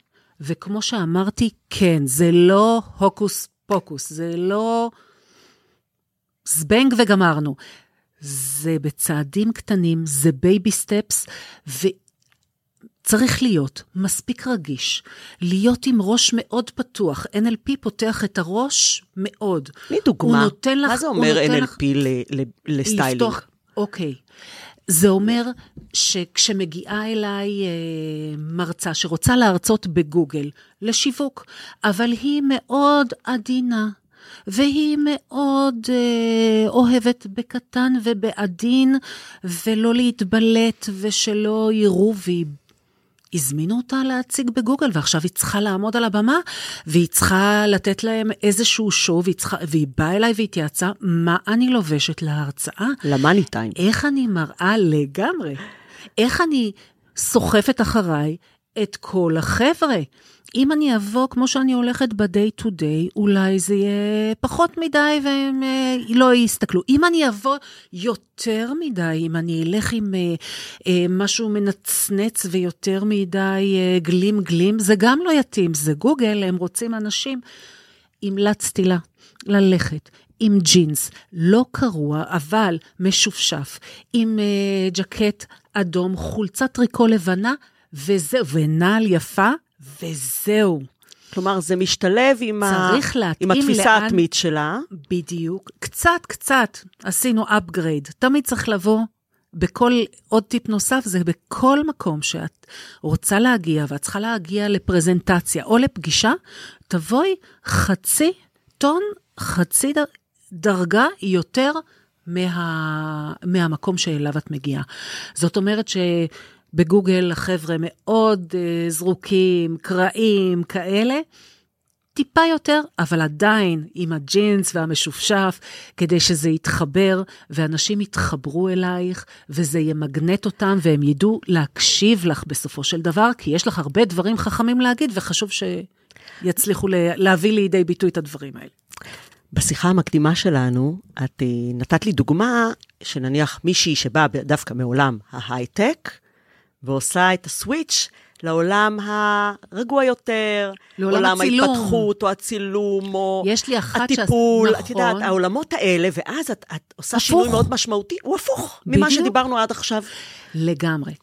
Speaker 2: וכמו שאמרתי, כן, זה לא הוקוס פוקוס, זה לא זבנג וגמרנו. זה בצעדים קטנים, זה baby steps, וצריך להיות מספיק רגיש, להיות עם ראש מאוד פתוח. NLP פותח את הראש מאוד.
Speaker 1: תני דוגמה. לך, מה זה אומר NLP לך... לסטיילינג? לפתוח,
Speaker 2: אוקיי. זה אומר שכשמגיעה אליי אה, מרצה שרוצה להרצות בגוגל לשיווק, אבל היא מאוד עדינה, והיא מאוד אה, אוהבת בקטן ובעדין, ולא להתבלט ושלא יראו, והיא הזמינו אותה להציג בגוגל, ועכשיו היא צריכה לעמוד על הבמה, והיא צריכה לתת להם איזשהו שואו, והיא, צריכה, והיא באה אליי והתייעצה, מה אני לובשת להרצאה?
Speaker 1: למאני טיים.
Speaker 2: איך אני מראה לגמרי, איך אני סוחפת אחריי את כל החבר'ה. אם אני אבוא כמו שאני הולכת ב-day to day, אולי זה יהיה פחות מדי והם אה, לא יסתכלו. אם אני אבוא יותר מדי, אם אני אלך עם אה, אה, משהו מנצנץ ויותר מדי אה, גלים גלים, זה גם לא יתאים, זה גוגל, הם רוצים אנשים עם לצתי לה, ללכת. עם ג'ינס, לא קרוע, אבל משופשף, עם אה, ג'קט אדום, חולצת טריקו לבנה, וזהו, ונעל יפה, וזהו.
Speaker 1: כלומר, זה משתלב עם, ה... עם התפיסה לאן... התמית שלה.
Speaker 2: בדיוק. קצת, קצת עשינו upgrade. תמיד צריך לבוא בכל, עוד טיפ נוסף, זה בכל מקום שאת רוצה להגיע, ואת צריכה להגיע לפרזנטציה או לפגישה, תבואי חצי טון, חצי דרגה יותר מה, מהמקום שאליו את מגיעה. זאת אומרת ש... בגוגל החבר'ה מאוד uh, זרוקים, קרעים, כאלה. טיפה יותר, אבל עדיין עם הג'ינס והמשופשף, כדי שזה יתחבר, ואנשים יתחברו אלייך, וזה ימגנט אותם, והם ידעו להקשיב לך בסופו של דבר, כי יש לך הרבה דברים חכמים להגיד, וחשוב שיצליחו להביא לידי ביטוי את הדברים האלה.
Speaker 1: בשיחה המקדימה שלנו, את אה, נתת לי דוגמה שנניח מישהי שבאה דווקא מעולם ההייטק, ועושה את הסוויץ' לעולם הרגוע יותר, לעולם עולם הצילום. ההתפתחות, או הצילום, או
Speaker 2: יש לי אחת
Speaker 1: הטיפול, שאת, נכון. את יודעת, העולמות האלה, ואז את, את עושה הפוך. שינוי מאוד משמעותי, הוא הפוך בדיוק. ממה שדיברנו עד עכשיו.
Speaker 2: לגמרי.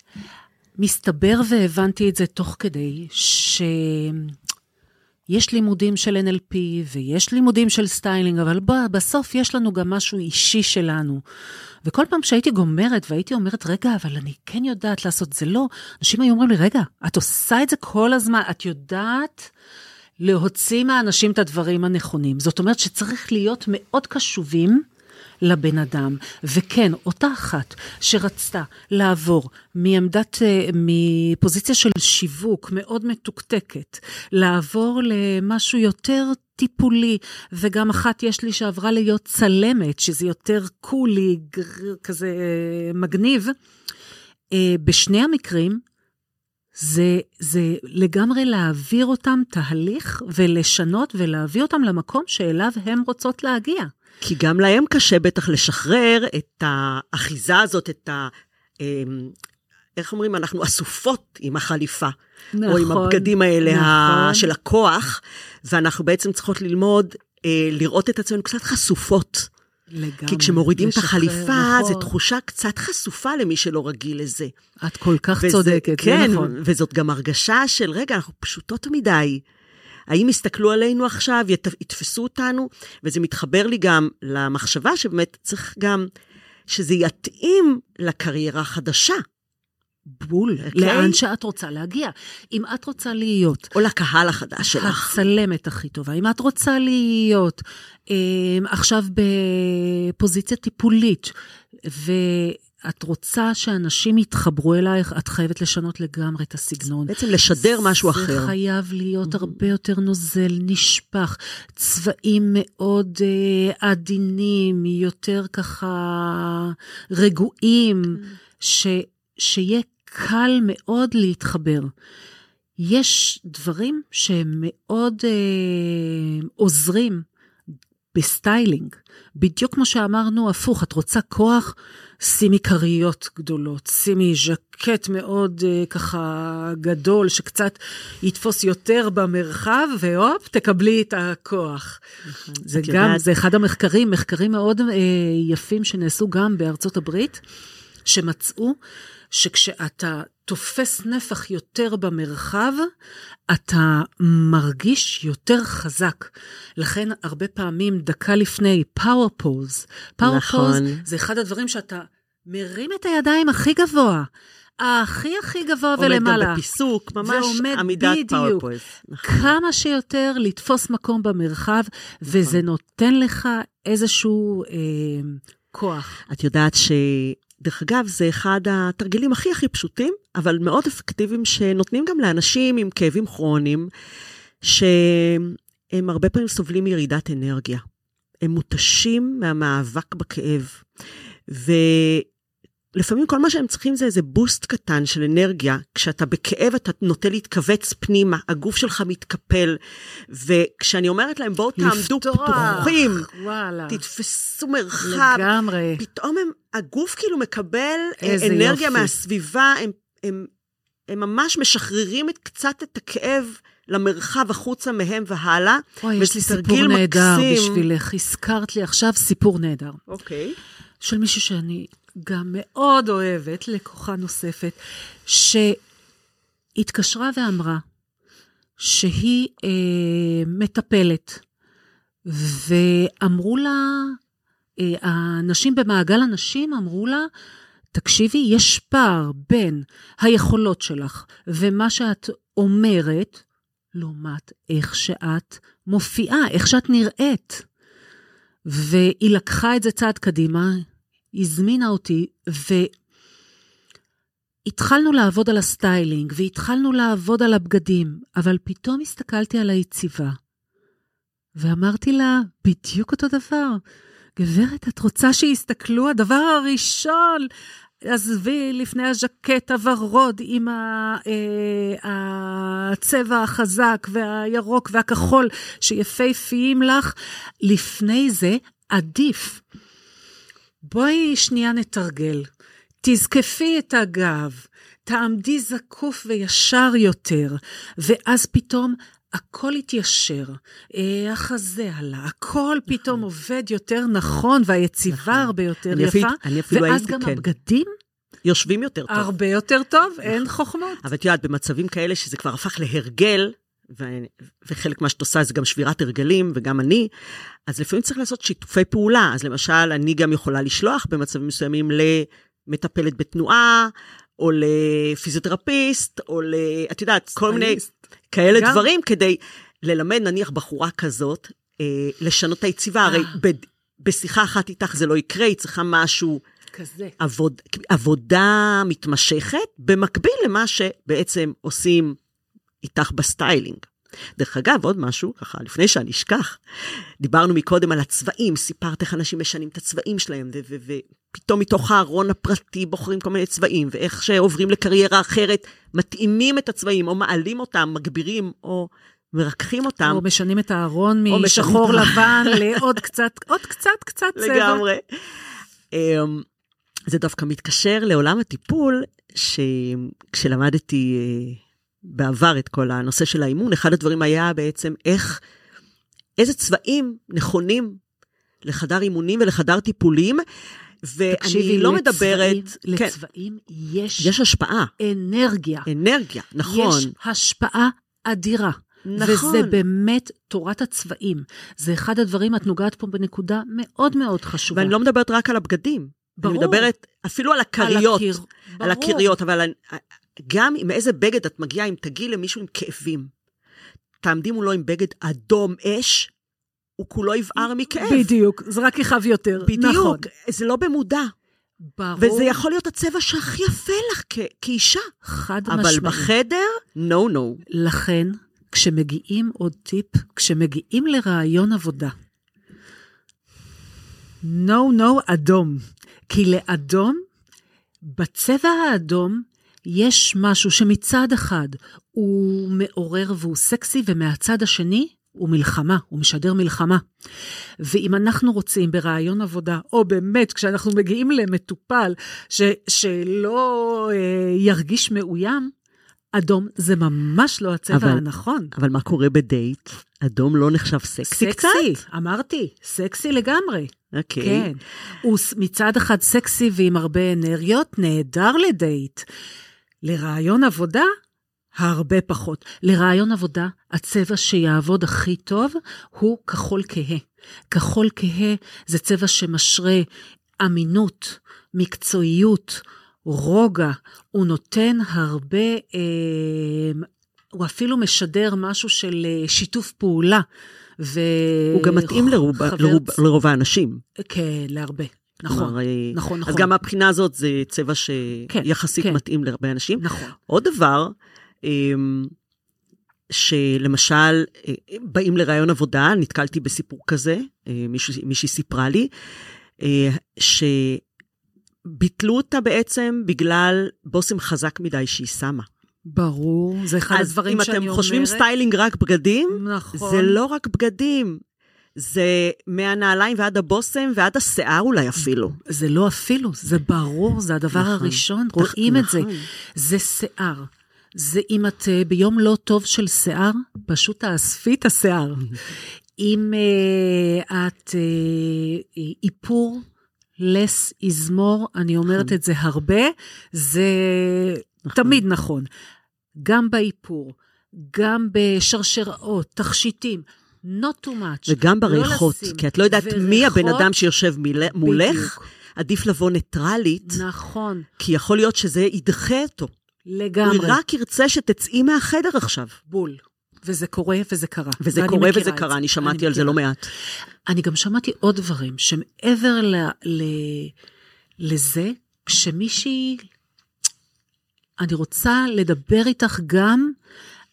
Speaker 2: מסתבר והבנתי את זה תוך כדי, ש... יש לימודים של NLP ויש לימודים של סטיילינג, אבל בוא, בסוף יש לנו גם משהו אישי שלנו. וכל פעם שהייתי גומרת והייתי אומרת, רגע, אבל אני כן יודעת לעשות זה לא, אנשים היו אומרים לי, רגע, את עושה את זה כל הזמן, את יודעת להוציא מהאנשים את הדברים הנכונים. זאת אומרת שצריך להיות מאוד קשובים. לבן אדם. וכן, אותה אחת שרצתה לעבור מעמדת, אה, מפוזיציה של שיווק מאוד מתוקתקת, לעבור למשהו יותר טיפולי, וגם אחת יש לי שעברה להיות צלמת, שזה יותר קולי, כזה אה, מגניב. אה, בשני המקרים, זה, זה לגמרי להעביר אותם תהליך ולשנות ולהביא אותם למקום שאליו הן רוצות להגיע.
Speaker 1: כי גם להם קשה בטח לשחרר את האחיזה הזאת, את ה... אמ, איך אומרים, אנחנו אסופות עם החליפה. נכון. או עם נכון, הבגדים האלה נכון. ה... של הכוח, ואנחנו בעצם צריכות ללמוד אה, לראות את עצמנו קצת חשופות. לגמרי. כי כשמורידים לשחרר, את החליפה, נכון. זו תחושה קצת חשופה למי שלא רגיל לזה.
Speaker 2: את כל כך וזה, צודקת,
Speaker 1: כן,
Speaker 2: נכון.
Speaker 1: וזאת גם הרגשה של, רגע, אנחנו פשוטות מדי. האם יסתכלו עלינו עכשיו, יתפסו אותנו? וזה מתחבר לי גם למחשבה שבאמת צריך גם שזה יתאים לקריירה החדשה.
Speaker 2: בול, okay. אוקיי? לאן שאת רוצה להגיע. אם את רוצה להיות...
Speaker 1: או לקהל החדש שלך.
Speaker 2: הצלמת הכי טובה. אם את רוצה להיות אה, עכשיו בפוזיציה טיפולית, ו... את רוצה שאנשים יתחברו אלייך, את חייבת לשנות לגמרי את הסגנון.
Speaker 1: בעצם לשדר משהו
Speaker 2: זה
Speaker 1: אחר.
Speaker 2: זה חייב להיות mm-hmm. הרבה יותר נוזל, נשפך, צבעים מאוד אה, עדינים, יותר ככה רגועים, mm-hmm. ש, שיהיה קל מאוד להתחבר. יש דברים שהם מאוד אה, עוזרים בסטיילינג. בדיוק כמו שאמרנו, הפוך, את רוצה כוח, שימי כריות גדולות, שימי ז'קט מאוד אה, ככה גדול, שקצת יתפוס יותר במרחב, והופ, תקבלי את הכוח. נכון. זה גם, יודעת... זה אחד המחקרים, מחקרים מאוד אה, יפים שנעשו גם בארצות הברית, שמצאו שכשאתה תופס נפח יותר במרחב, אתה מרגיש יותר חזק. לכן הרבה פעמים, דקה לפני, power pose. Power pose זה אחד הדברים שאתה מרים את הידיים הכי גבוה. הכי הכי גבוה
Speaker 1: עומד
Speaker 2: ולמעלה.
Speaker 1: עומד גם בפיסוק, ממש עמידת power pose.
Speaker 2: נכון. כמה שיותר לתפוס מקום במרחב, נכון. וזה נותן לך איזשהו אה, כוח.
Speaker 1: את יודעת ש... דרך אגב, זה אחד התרגילים הכי הכי פשוטים, אבל מאוד אפקטיביים, שנותנים גם לאנשים עם כאבים כרוניים, שהם הרבה פעמים סובלים מירידת אנרגיה. הם מותשים מהמאבק בכאב. ולפעמים כל מה שהם צריכים זה איזה בוסט קטן של אנרגיה. כשאתה בכאב אתה נוטה להתכווץ פנימה, הגוף שלך מתקפל. וכשאני אומרת להם, בואו תעמדו פתוחים, וואלה. תתפסו מרחב.
Speaker 2: לגמרי.
Speaker 1: פתאום הם, הגוף כאילו מקבל אנרגיה יופי. מהסביבה, הם, הם, הם ממש משחררים את, קצת את הכאב. למרחב החוצה מהם והלאה.
Speaker 2: אוי, יש לי סיפור נהדר בשבילך. הזכרת לי עכשיו סיפור נהדר.
Speaker 1: אוקיי.
Speaker 2: של מישהו שאני גם מאוד אוהבת, לקוחה נוספת, שהתקשרה ואמרה שהיא אה, מטפלת, ואמרו לה, אה, האנשים במעגל הנשים אמרו לה, תקשיבי, יש פער בין היכולות שלך ומה שאת אומרת, לעומת איך שאת מופיעה, איך שאת נראית. והיא לקחה את זה צעד קדימה, הזמינה אותי, והתחלנו לעבוד על הסטיילינג, והתחלנו לעבוד על הבגדים, אבל פתאום הסתכלתי על היציבה, ואמרתי לה, בדיוק אותו דבר. גברת, את רוצה שיסתכלו? הדבר הראשון, עזבי לפני הז'קט הוורוד עם אה, הצבע החזק והירוק והכחול שיפהפיים לך, לפני זה עדיף. בואי שנייה נתרגל. תזקפי את הגב, תעמדי זקוף וישר יותר, ואז פתאום הכל התיישר, אה, החזה עלה, הכל נכון. פתאום עובד יותר נכון, והיציבה נכון. הרבה יותר יפה, אפילו, ואז גם כן. הבגדים
Speaker 1: יושבים יותר טוב.
Speaker 2: הרבה יותר טוב, נכון. אין חוכמות.
Speaker 1: אבל את יודעת, במצבים כאלה שזה כבר הפך להרגל, ו- וחלק מה שאת עושה זה גם שבירת הרגלים, וגם אני, אז לפעמים צריך לעשות שיתופי פעולה. אז למשל, אני גם יכולה לשלוח במצבים מסוימים למטפלת בתנועה, או לפיזיותרפיסט, או ל... את יודעת, כל מיני כאלה
Speaker 2: גם.
Speaker 1: דברים, כדי ללמד נניח בחורה כזאת, אה, לשנות את היציבה. הרי
Speaker 2: אה.
Speaker 1: ב- בשיחה אחת איתך זה לא יקרה, היא צריכה משהו,
Speaker 2: כזה.
Speaker 1: עבוד, עבודה מתמשכת, במקביל למה שבעצם עושים איתך בסטיילינג. דרך אגב, עוד משהו, ככה, לפני שאני אשכח, דיברנו מקודם על הצבעים, סיפרת איך אנשים משנים את הצבעים שלהם, ופתאום מתוך הארון הפרטי בוחרים כל מיני צבעים, ואיך שעוברים לקריירה אחרת, מתאימים את הצבעים, או מעלים אותם, מגבירים, או מרככים אותם.
Speaker 2: או משנים את הארון משחור לבן לעוד קצת, עוד קצת, קצת צבע.
Speaker 1: לגמרי. אמ, זה דווקא מתקשר לעולם הטיפול, שכשלמדתי אה, בעבר את כל הנושא של האימון, אחד הדברים היה בעצם איך, איזה צבעים נכונים לחדר אימונים ולחדר טיפולים, ואני
Speaker 2: תקשיבי,
Speaker 1: לא
Speaker 2: לצבעים-
Speaker 1: מדברת, כן,
Speaker 2: לצבעים יש
Speaker 1: יש השפעה,
Speaker 2: אנרגיה.
Speaker 1: אנרגיה, נכון,
Speaker 2: יש השפעה אדירה.
Speaker 1: נכון.
Speaker 2: וזה באמת תורת הצבעים. זה אחד הדברים, את נוגעת פה בנקודה מאוד מאוד חשובה.
Speaker 1: ואני לא מדברת רק על הבגדים,
Speaker 2: ברור.
Speaker 1: אני מדברת אפילו על
Speaker 2: על
Speaker 1: הכריות.
Speaker 2: הקיר.
Speaker 1: על
Speaker 2: ברור.
Speaker 1: הכריות, אבל גם עם איזה בגד את מגיעה, אם תגיעי למישהו עם כאבים, תעמדי מולו עם בגד אדום אש, הוא כולו יבער מכאב.
Speaker 2: בדיוק, זה רק יכאב יותר. נכון.
Speaker 1: בדיוק, זה לא במודע.
Speaker 2: ברור.
Speaker 1: וזה יכול להיות הצבע שהכי יפה לך כ- כאישה.
Speaker 2: חד
Speaker 1: אבל
Speaker 2: משמעית.
Speaker 1: בחדר, no no.
Speaker 2: לכן, כשמגיעים, עוד טיפ, כשמגיעים לרעיון עבודה, no no אדום. כי לאדום, בצבע האדום, יש משהו שמצד אחד הוא מעורר והוא סקסי, ומהצד השני הוא מלחמה, הוא משדר מלחמה. ואם אנחנו רוצים ברעיון עבודה, או באמת כשאנחנו מגיעים למטופל ש, שלא אה, ירגיש מאוים, אדום זה ממש לא הצבע
Speaker 1: אבל-
Speaker 2: הנכון.
Speaker 1: אבל מה קורה בדייט? אדום לא נחשב סקסי קצת?
Speaker 2: סקסי, אמרתי, סקסי לגמרי.
Speaker 1: אוקיי.
Speaker 2: כן. הוא מצד אחד סקסי ועם הרבה אנרגיות, נהדר לדייט. לרעיון עבודה, הרבה פחות. לרעיון עבודה, הצבע שיעבוד הכי טוב הוא כחול כהה. כחול כהה זה צבע שמשרה אמינות, מקצועיות, רוגע. הוא נותן הרבה, אה, הוא אפילו משדר משהו של אה, שיתוף פעולה. ו...
Speaker 1: הוא גם מתאים לרוב,
Speaker 2: חבר-
Speaker 1: לרוב, לרוב האנשים.
Speaker 2: כן, להרבה. נכון,
Speaker 1: כלומר,
Speaker 2: נכון, נכון.
Speaker 1: אז גם מהבחינה הזאת זה צבע
Speaker 2: כן,
Speaker 1: שיחסית
Speaker 2: כן.
Speaker 1: מתאים להרבה אנשים.
Speaker 2: נכון.
Speaker 1: עוד דבר, אמ, שלמשל, אה, באים לראיון עבודה, נתקלתי בסיפור כזה, אה, מישהו, מישהי סיפרה לי, שביטלו אותה בעצם בגלל בושם חזק מדי שהיא שמה.
Speaker 2: ברור, זה אחד
Speaker 1: אז
Speaker 2: הדברים
Speaker 1: אם
Speaker 2: שאני אומרת.
Speaker 1: אתם חושבים סטיילינג רק בגדים,
Speaker 2: נכון.
Speaker 1: זה לא רק בגדים. זה מהנעליים ועד הבושם ועד השיער אולי אפילו.
Speaker 2: זה לא אפילו, זה ברור, זה הדבר
Speaker 1: נכון.
Speaker 2: הראשון, רואים את זה.
Speaker 1: נכון.
Speaker 2: זה שיער. זה אם את אה, ביום לא טוב של שיער, פשוט תאספי את השיער. אם אה, את אה, איפור, לס, יזמור, אני אומרת
Speaker 1: נכון.
Speaker 2: את זה הרבה, זה תמיד נכון. גם באיפור, גם בשרשראות, תכשיטים, not too much.
Speaker 1: וגם
Speaker 2: לא
Speaker 1: בריחות,
Speaker 2: לשים.
Speaker 1: כי את לא יודעת מי הבן
Speaker 2: וריחות,
Speaker 1: אדם שיושב מיל- מולך,
Speaker 2: בדיוק.
Speaker 1: עדיף לבוא ניטרלית,
Speaker 2: נכון,
Speaker 1: כי יכול להיות שזה ידחה אותו.
Speaker 2: לגמרי.
Speaker 1: הוא רק ירצה שתצאי מהחדר עכשיו.
Speaker 2: בול. וזה קורה וזה קרה.
Speaker 1: וזה קורה וזה
Speaker 2: את
Speaker 1: קרה,
Speaker 2: זה.
Speaker 1: אני שמעתי על זה. לא מעט.
Speaker 2: אני גם שמעתי עוד דברים, שמעבר ל, ל, לזה, כשמישהי... אני רוצה לדבר איתך גם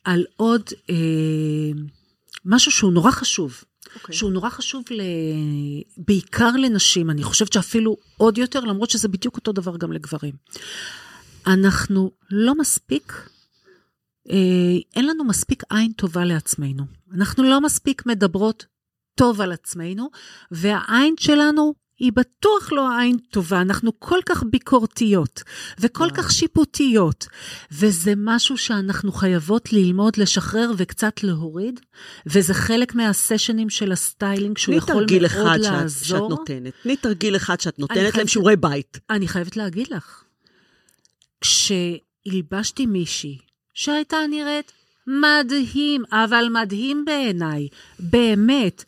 Speaker 2: על עוד אה, משהו שהוא נורא חשוב.
Speaker 1: אוקיי.
Speaker 2: שהוא נורא חשוב ל... בעיקר לנשים, אני חושבת שאפילו עוד יותר, למרות שזה בדיוק אותו דבר גם לגברים. אנחנו לא מספיק, אה, אין לנו מספיק עין טובה לעצמנו. אנחנו לא מספיק מדברות טוב על עצמנו, והעין שלנו היא בטוח לא עין טובה, אנחנו כל כך ביקורתיות וכל
Speaker 1: וואו.
Speaker 2: כך שיפוטיות, וזה משהו שאנחנו חייבות ללמוד לשחרר וקצת להוריד, וזה חלק מהסשנים של הסטיילינג שהוא
Speaker 1: תני
Speaker 2: יכול
Speaker 1: תרגיל
Speaker 2: מאוד
Speaker 1: אחד שאת,
Speaker 2: לעזור.
Speaker 1: שאת נותנת. תני תרגיל אחד שאת נותנת
Speaker 2: חייבת-
Speaker 1: להם שיעורי בית.
Speaker 2: אני חייבת להגיד לך, כשהלבשתי מישהי שהייתה נראית מדהים, אבל מדהים בעיניי, באמת,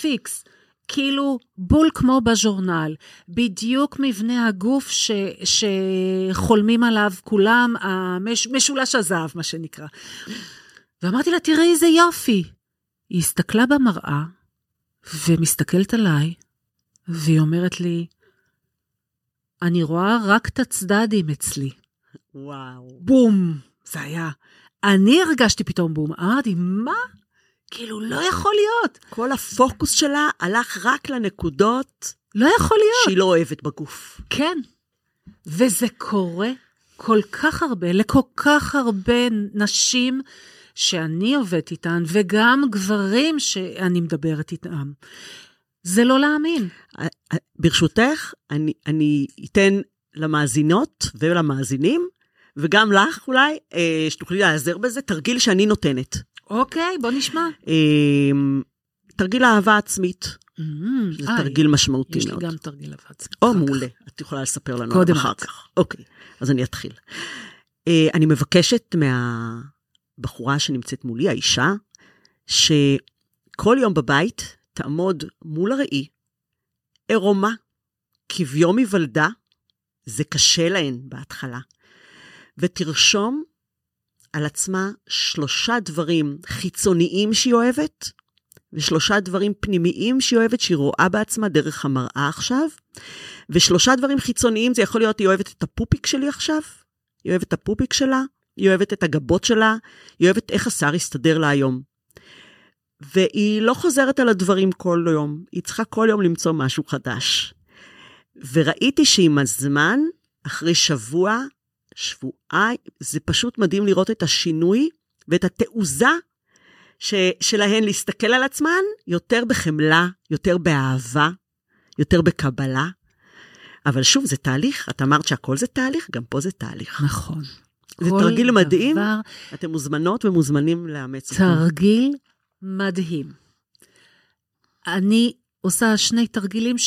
Speaker 2: פיקס. כאילו בול כמו בז'ורנל, בדיוק מבנה הגוף ש, שחולמים עליו כולם, המש, משולש הזהב, מה שנקרא. ואמרתי לה, תראי איזה יופי. היא הסתכלה במראה, ומסתכלת עליי, והיא אומרת לי, אני רואה רק את הצדדים אצלי.
Speaker 1: וואו.
Speaker 2: בום, זה היה. אני הרגשתי פתאום בום. אמרתי, מה? כאילו, לא יכול להיות.
Speaker 1: כל הפוקוס שלה הלך רק לנקודות
Speaker 2: לא יכול להיות.
Speaker 1: שהיא לא אוהבת בגוף.
Speaker 2: כן. וזה קורה כל כך הרבה, לכל כך הרבה נשים שאני עובדת איתן, וגם גברים שאני מדברת איתם. זה לא להאמין.
Speaker 1: ברשותך, אני, אני אתן למאזינות ולמאזינים, וגם לך אולי, אה, שתוכלי להיעזר בזה, תרגיל שאני נותנת.
Speaker 2: אוקיי, בוא נשמע.
Speaker 1: אה, תרגיל אהבה עצמית.
Speaker 2: Mm,
Speaker 1: זה
Speaker 2: איי,
Speaker 1: תרגיל משמעותי
Speaker 2: יש לי
Speaker 1: מאוד.
Speaker 2: גם תרגיל אהבה עצמית.
Speaker 1: או. מעולה. את יכולה לספר לנו
Speaker 2: קודם
Speaker 1: אחר. כך. אוקיי, אז אני אתחיל. אה, אני מבקשת מהבחורה שנמצאת מולי, האישה, שכל יום בבית תעמוד מול הראי, עירומה, כביום היוולדה, זה קשה להן בהתחלה, ותרשום על עצמה שלושה דברים חיצוניים שהיא אוהבת, ושלושה דברים פנימיים שהיא אוהבת, שהיא רואה בעצמה דרך המראה עכשיו, ושלושה דברים חיצוניים, זה יכול להיות, היא אוהבת את הפופיק שלי עכשיו, היא אוהבת את הפופיק שלה, היא אוהבת את הגבות שלה, היא אוהבת איך השיער יסתדר לה היום. והיא לא חוזרת על הדברים כל יום, היא צריכה כל יום למצוא משהו חדש. וראיתי שעם הזמן, אחרי שבוע, שבועיים, זה פשוט מדהים לראות את השינוי ואת התעוזה ש, שלהן להסתכל על עצמן יותר בחמלה, יותר באהבה, יותר בקבלה. אבל שוב, זה תהליך. את אמרת שהכל זה תהליך, גם פה זה תהליך.
Speaker 2: נכון.
Speaker 1: זה תרגיל מדהים.
Speaker 2: דבר,
Speaker 1: אתם מוזמנות ומוזמנים לאמץ אותו.
Speaker 2: תרגיל מדהים. אני עושה שני תרגילים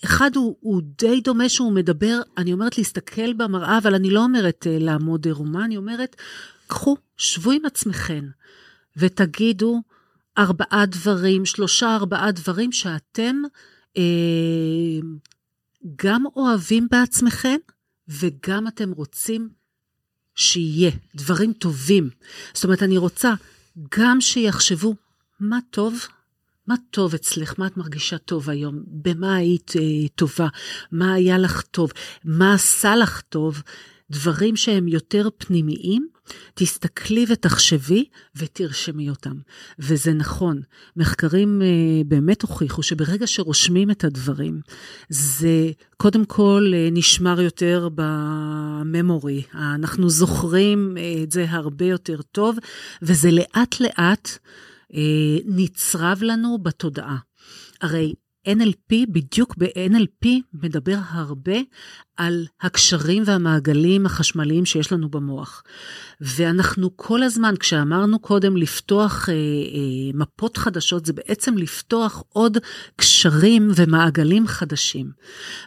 Speaker 2: שאחד הוא, הוא די דומה שהוא מדבר, אני אומרת להסתכל במראה, אבל אני לא אומרת אה, לעמוד עירומה, אני אומרת, קחו, שבו עם עצמכם ותגידו ארבעה דברים, שלושה ארבעה דברים שאתם אה, גם אוהבים בעצמכם וגם אתם רוצים שיהיה, דברים טובים. זאת אומרת, אני רוצה גם שיחשבו מה טוב, מה טוב אצלך, מה את מרגישה טוב היום, במה היית אה, טובה, מה היה לך טוב, מה עשה לך טוב, דברים שהם יותר פנימיים, תסתכלי ותחשבי ותרשמי אותם. וזה נכון, מחקרים אה, באמת הוכיחו שברגע שרושמים את הדברים, זה קודם כל אה, נשמר יותר בממורי, אנחנו זוכרים אה, את זה הרבה יותר טוב, וזה לאט לאט נצרב לנו בתודעה. הרי NLP, בדיוק ב-NLP מדבר הרבה על הקשרים והמעגלים החשמליים שיש לנו במוח. ואנחנו כל הזמן, כשאמרנו קודם לפתוח אה, אה, מפות חדשות, זה בעצם לפתוח עוד קשרים ומעגלים חדשים.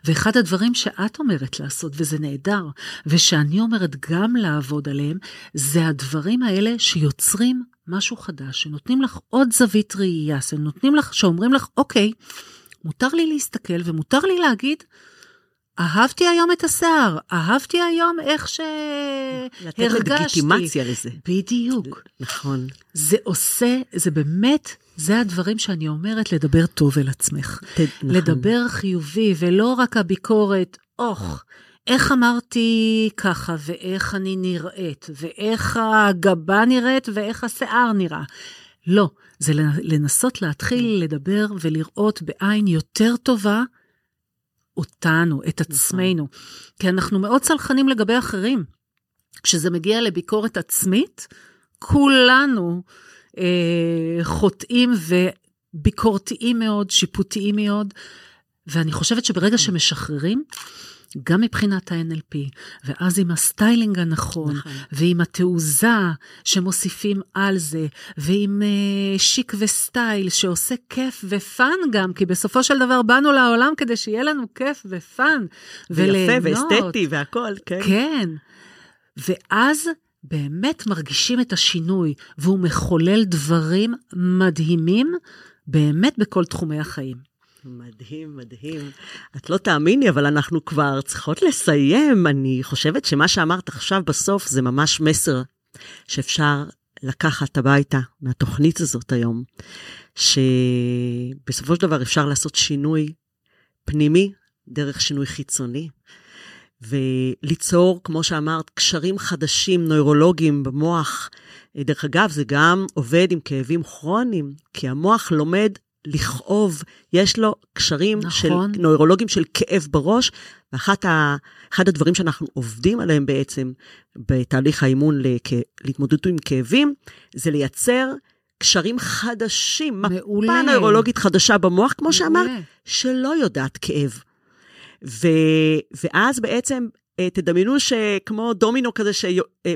Speaker 2: ואחד הדברים שאת אומרת לעשות, וזה נהדר, ושאני אומרת גם לעבוד עליהם, זה הדברים האלה שיוצרים משהו חדש, שנותנים לך עוד זווית ראייה, שנותנים לך, שאומרים לך, אוקיי, מותר לי להסתכל ומותר לי להגיד, אהבתי היום את השיער, אהבתי היום איך
Speaker 1: לתת
Speaker 2: שהרגשתי.
Speaker 1: לגיטימציה לזה.
Speaker 2: בדיוק.
Speaker 1: נכון.
Speaker 2: זה עושה, זה באמת, זה הדברים שאני אומרת, לדבר טוב אל עצמך.
Speaker 1: ת- נכון.
Speaker 2: לדבר חיובי, ולא רק הביקורת, אוח, איך אמרתי ככה, ואיך אני נראית, ואיך הגבה נראית, ואיך השיער נראה. לא, זה לנסות להתחיל לדבר ולראות בעין יותר טובה אותנו, את עצמנו. כי אנחנו מאוד סלחנים לגבי אחרים. כשזה מגיע לביקורת עצמית, כולנו אה, חוטאים וביקורתיים מאוד, שיפוטיים מאוד, ואני חושבת שברגע שמשחררים, גם מבחינת ה-NLP, ואז עם הסטיילינג הנכון,
Speaker 1: נכון.
Speaker 2: ועם התעוזה שמוסיפים על זה, ועם אה, שיק וסטייל שעושה כיף ו fun גם, כי בסופו של דבר באנו לעולם כדי שיהיה לנו כיף ו fun,
Speaker 1: ויפה
Speaker 2: וליהנות.
Speaker 1: ואסתטי והכל, כן.
Speaker 2: כן. ואז באמת מרגישים את השינוי, והוא מחולל דברים מדהימים באמת בכל תחומי החיים.
Speaker 1: מדהים, מדהים. את לא תאמיני, אבל אנחנו כבר צריכות לסיים. אני חושבת שמה שאמרת עכשיו בסוף זה ממש מסר שאפשר לקחת הביתה מהתוכנית הזאת היום, שבסופו של דבר אפשר לעשות שינוי פנימי דרך שינוי חיצוני, וליצור, כמו שאמרת, קשרים חדשים, נוירולוגיים במוח. דרך אגב, זה גם עובד עם כאבים כרוניים, כי המוח לומד לכאוב, יש לו קשרים נכון. של נוירולוגים של כאב בראש, ואחד הדברים שאנחנו עובדים עליהם בעצם בתהליך האימון לכ... להתמודדות עם כאבים, זה לייצר קשרים חדשים, מעולה. מפה נוירולוגית חדשה במוח, כמו שאמרת, שלא יודעת כאב. ו... ואז בעצם אה, תדמיינו שכמו דומינו כזה, ש... אה,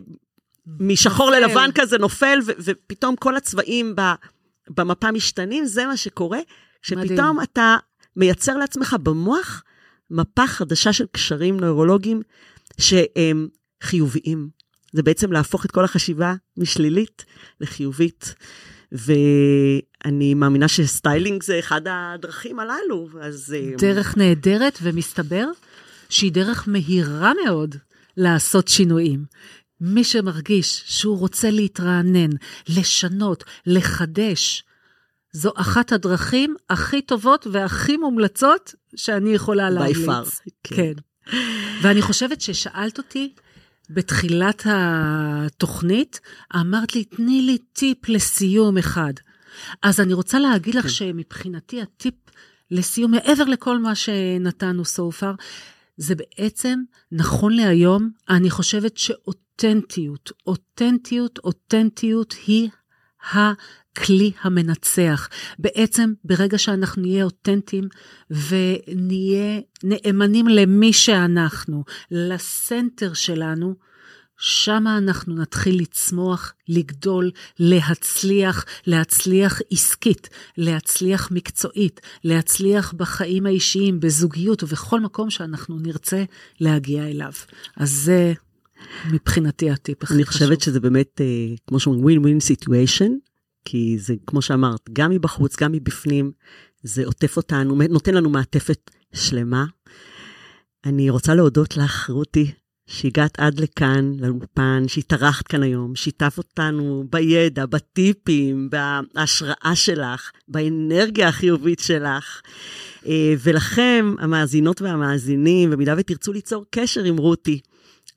Speaker 1: משחור נופל. ללבן כזה נופל, ו... ופתאום כל הצבעים ב... במפה משתנים, זה מה שקורה, שפתאום מדהים. אתה מייצר לעצמך במוח מפה חדשה של קשרים נוירולוגיים שהם חיוביים. זה בעצם להפוך את כל החשיבה משלילית לחיובית. ואני מאמינה שסטיילינג זה אחד הדרכים הללו, אז...
Speaker 2: אה, דרך נהדרת, ומסתבר שהיא דרך מהירה מאוד לעשות שינויים. מי שמרגיש שהוא רוצה להתרענן, לשנות, לחדש, זו אחת הדרכים הכי טובות והכי מומלצות שאני יכולה להמליץ.
Speaker 1: בי פאר,
Speaker 2: כן. כן. ואני חושבת ששאלת אותי בתחילת התוכנית, אמרת לי, תני לי טיפ לסיום אחד. אז אני רוצה להגיד לך כן. שמבחינתי הטיפ לסיום, מעבר לכל מה שנתנו so far, זה בעצם, נכון להיום, אני חושבת שאותנטיות, אותנטיות, אותנטיות היא הכלי המנצח. בעצם, ברגע שאנחנו נהיה אותנטיים ונהיה נאמנים למי שאנחנו, לסנטר שלנו, שמה אנחנו נתחיל לצמוח, לגדול, להצליח, להצליח עסקית, להצליח מקצועית, להצליח בחיים האישיים, בזוגיות ובכל מקום שאנחנו נרצה להגיע אליו. אז זה מבחינתי הטיפ הכי
Speaker 1: חשוב. אני חושבת שזה באמת, אה, כמו שאומרים, ווין ווין סיטואשן, כי זה, כמו שאמרת, גם מבחוץ, גם מבפנים, זה עוטף אותנו, נותן לנו מעטפת שלמה. אני רוצה להודות לך, רותי, שהגעת עד לכאן, לאולפן, שהתארחת כאן היום, שיתף אותנו בידע, בטיפים, בהשראה שלך, באנרגיה החיובית שלך. אה, ולכם, המאזינות והמאזינים, במידה ותרצו ליצור קשר עם רותי,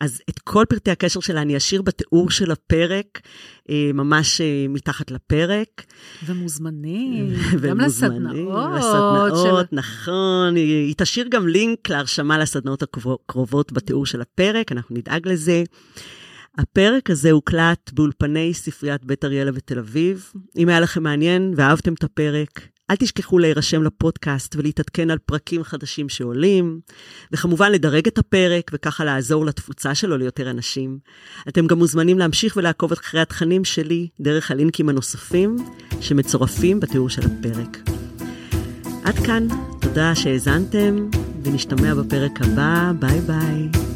Speaker 1: אז את כל פרטי הקשר שלה אני אשאיר בתיאור של הפרק, אה, ממש אה, מתחת לפרק.
Speaker 2: ומוזמנים, גם
Speaker 1: לסדנאות. לסדנאות, של... נכון. היא תשאיר גם לינק להרשמה לסדנאות הקרובות בתיאור של הפרק, אנחנו נדאג לזה. הפרק הזה הוקלט באולפני ספריית בית אריאלה בתל אביב. אם היה לכם מעניין ואהבתם את הפרק, אל תשכחו להירשם לפודקאסט ולהתעדכן על פרקים חדשים שעולים, וכמובן לדרג את הפרק וככה לעזור לתפוצה שלו ליותר אנשים. אתם גם מוזמנים להמשיך ולעקוב אחרי התכנים שלי דרך הלינקים הנוספים שמצורפים בתיאור של הפרק. עד כאן, תודה שהאזנתם, ונשתמע בפרק הבא, ביי ביי.